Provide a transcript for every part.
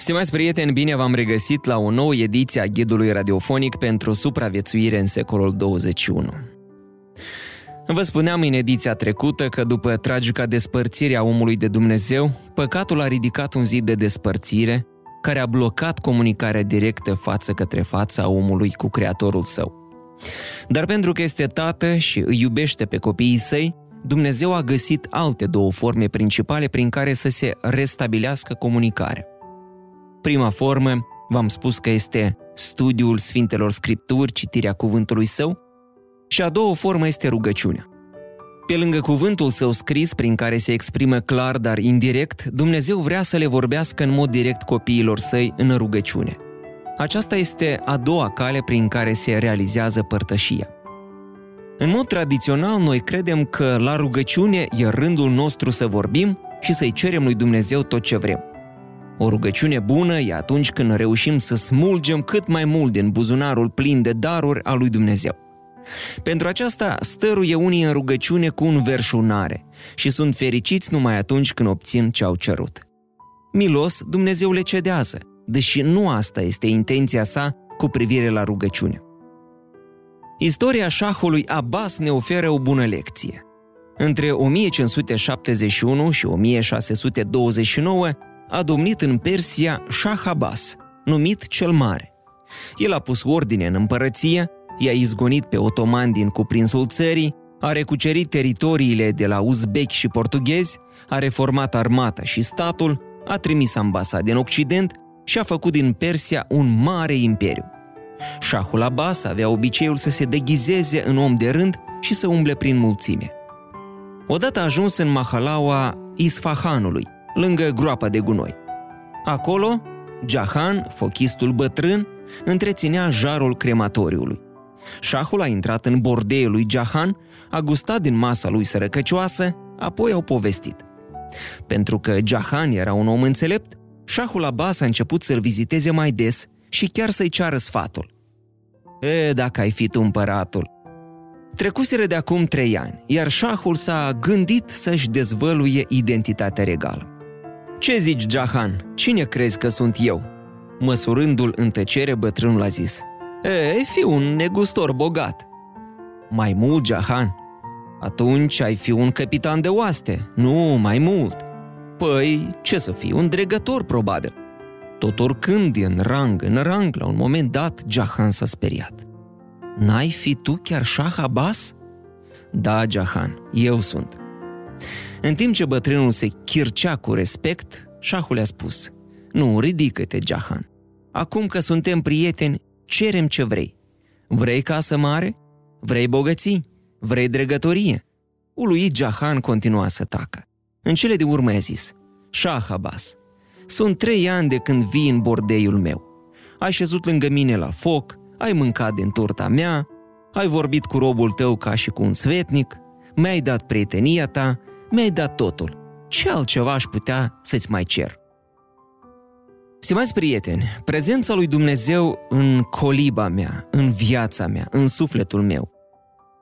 Stimați prieteni, bine v-am regăsit la o nouă ediție a ghidului radiofonic pentru supraviețuire în secolul 21. Vă spuneam în ediția trecută că după tragica despărțire a omului de Dumnezeu, păcatul a ridicat un zid de despărțire care a blocat comunicarea directă față către fața omului cu Creatorul său. Dar pentru că este tată și îi iubește pe copiii săi, Dumnezeu a găsit alte două forme principale prin care să se restabilească comunicarea. Prima formă, v-am spus că este studiul Sfintelor Scripturi, citirea cuvântului său, și a doua formă este rugăciunea. Pe lângă cuvântul său scris, prin care se exprimă clar, dar indirect, Dumnezeu vrea să le vorbească în mod direct copiilor săi în rugăciune. Aceasta este a doua cale prin care se realizează părtășia. În mod tradițional, noi credem că la rugăciune e rândul nostru să vorbim și să-i cerem lui Dumnezeu tot ce vrem. O rugăciune bună e atunci când reușim să smulgem cât mai mult din buzunarul plin de daruri al lui Dumnezeu. Pentru aceasta stăruie unii în rugăciune cu un verșunare și sunt fericiți numai atunci când obțin ce au cerut. Milos, Dumnezeu le cedează, deși nu asta este intenția sa cu privire la rugăciune. Istoria șahului Abbas ne oferă o bună lecție. Între 1571 și 1629, a domnit în Persia Shah Abbas, numit cel Mare. El a pus ordine în împărăție, i-a izgonit pe otomani din cuprinsul țării, a recucerit teritoriile de la uzbechi și portughezi, a reformat armata și statul, a trimis ambasade în Occident și a făcut din Persia un mare imperiu. Shahul Abbas avea obiceiul să se deghizeze în om de rând și să umble prin mulțime. Odată a ajuns în mahalaua Isfahanului, lângă groapa de gunoi. Acolo, Jahan, fochistul bătrân, întreținea jarul crematoriului. Șahul a intrat în bordeiul lui Jahan, a gustat din masa lui sărăcăcioasă, apoi au povestit. Pentru că Jahan era un om înțelept, Șahul Abbas a început să-l viziteze mai des și chiar să-i ceară sfatul. E, dacă ai fi tu împăratul! Trecuseră de acum trei ani, iar șahul s-a gândit să-și dezvăluie identitatea regală. Ce zici, Jahan? Cine crezi că sunt eu?" Măsurându-l în tăcere, bătrânul a zis. E, fi un negustor bogat." Mai mult, Jahan? Atunci ai fi un capitan de oaste, nu mai mult. Păi, ce să fii, un dregător, probabil. Tot oricând din rang în rang, la un moment dat, Jahan s-a speriat. N-ai fi tu chiar Shah Abbas? Da, Jahan, eu sunt. În timp ce bătrânul se chircea cu respect, șahul a spus, Nu, ridică-te, Jahan. Acum că suntem prieteni, cerem ce vrei. Vrei casă mare? Vrei bogății? Vrei dregătorie? Uluit Jahan continua să tacă. În cele de urmă a zis, Shah Abbas, sunt trei ani de când vii în bordeiul meu. Ai șezut lângă mine la foc, ai mâncat din turta mea, ai vorbit cu robul tău ca și cu un svetnic, mi-ai dat prietenia ta mi-ai dat totul. Ce altceva aș putea să-ți mai cer? Stimați prieteni, prezența lui Dumnezeu în coliba mea, în viața mea, în sufletul meu,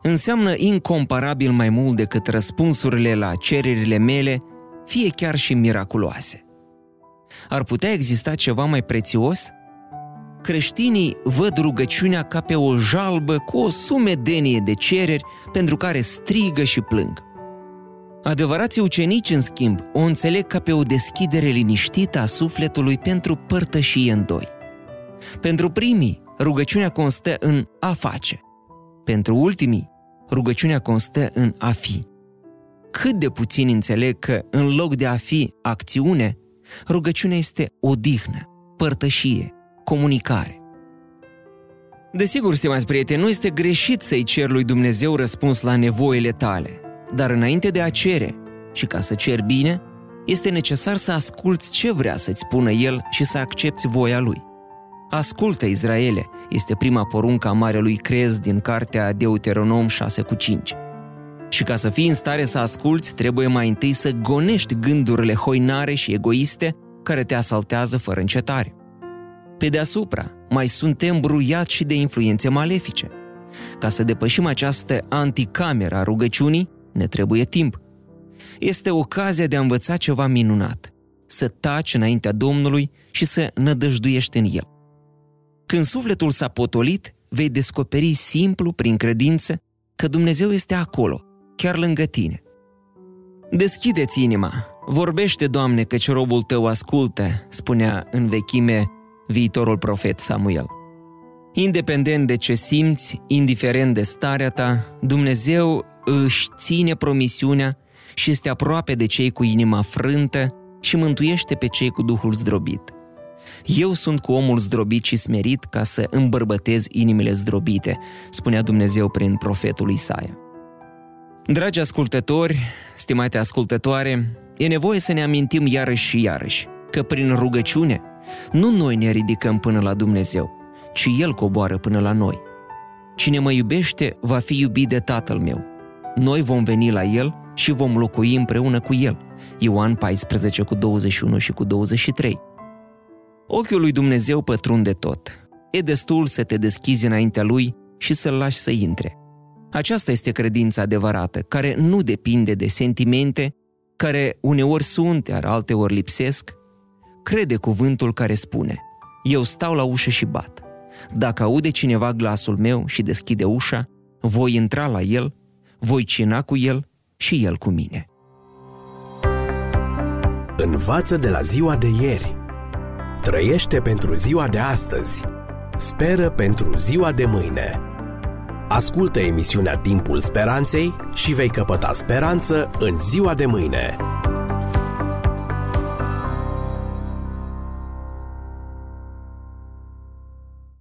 înseamnă incomparabil mai mult decât răspunsurile la cererile mele, fie chiar și miraculoase. Ar putea exista ceva mai prețios? Creștinii văd rugăciunea ca pe o jalbă cu o sumedenie de cereri pentru care strigă și plâng. Adevărații ucenici, în schimb, o înțeleg ca pe o deschidere liniștită a sufletului pentru părtășie în doi. Pentru primii, rugăciunea constă în a face. Pentru ultimii, rugăciunea constă în a fi. Cât de puțin înțeleg că, în loc de a fi acțiune, rugăciunea este odihnă, părtășie, comunicare. Desigur, stimați prieteni, nu este greșit să-i cer lui Dumnezeu răspuns la nevoile tale – dar înainte de a cere și ca să cer bine, este necesar să asculți ce vrea să-ți spună El și să accepti voia Lui. Ascultă, Israele, este prima poruncă a marelui Crez din cartea Deuteronom 6 cu 5. Și ca să fii în stare să asculți, trebuie mai întâi să gonești gândurile hoinare și egoiste care te asaltează fără încetare. Pe deasupra, mai suntem bruiați și de influențe malefice. Ca să depășim această anticameră a rugăciunii, ne trebuie timp. Este ocazia de a învăța ceva minunat, să taci înaintea Domnului și să nădăjduiești în El. Când sufletul s-a potolit, vei descoperi simplu, prin credință, că Dumnezeu este acolo, chiar lângă tine. Deschideți inima, vorbește, Doamne, căci robul tău ascultă, spunea în vechime viitorul profet Samuel. Independent de ce simți, indiferent de starea ta, Dumnezeu își ține promisiunea și este aproape de cei cu inima frântă și mântuiește pe cei cu Duhul zdrobit. Eu sunt cu omul zdrobit și smerit ca să îmbărbătez inimile zdrobite, spunea Dumnezeu prin profetul Isaia. Dragi ascultători, stimate ascultătoare, e nevoie să ne amintim iarăși și iarăși că prin rugăciune nu noi ne ridicăm până la Dumnezeu, ci El coboară până la noi. Cine mă iubește va fi iubit de Tatăl meu. Noi vom veni la El și vom locui împreună cu El. Ioan 14 cu 21 și cu 23. Ochiul lui Dumnezeu pătrunde tot. E destul să te deschizi înaintea Lui și să-L lași să intre. Aceasta este credința adevărată, care nu depinde de sentimente, care uneori sunt, iar alteori lipsesc. Crede cuvântul care spune, eu stau la ușă și bat. Dacă aude cineva glasul meu și deschide ușa, voi intra la el, voi cina cu el și el cu mine. Învață de la ziua de ieri. Trăiește pentru ziua de astăzi. Speră pentru ziua de mâine. Ascultă emisiunea Timpul Speranței și vei căpăta speranță în ziua de mâine.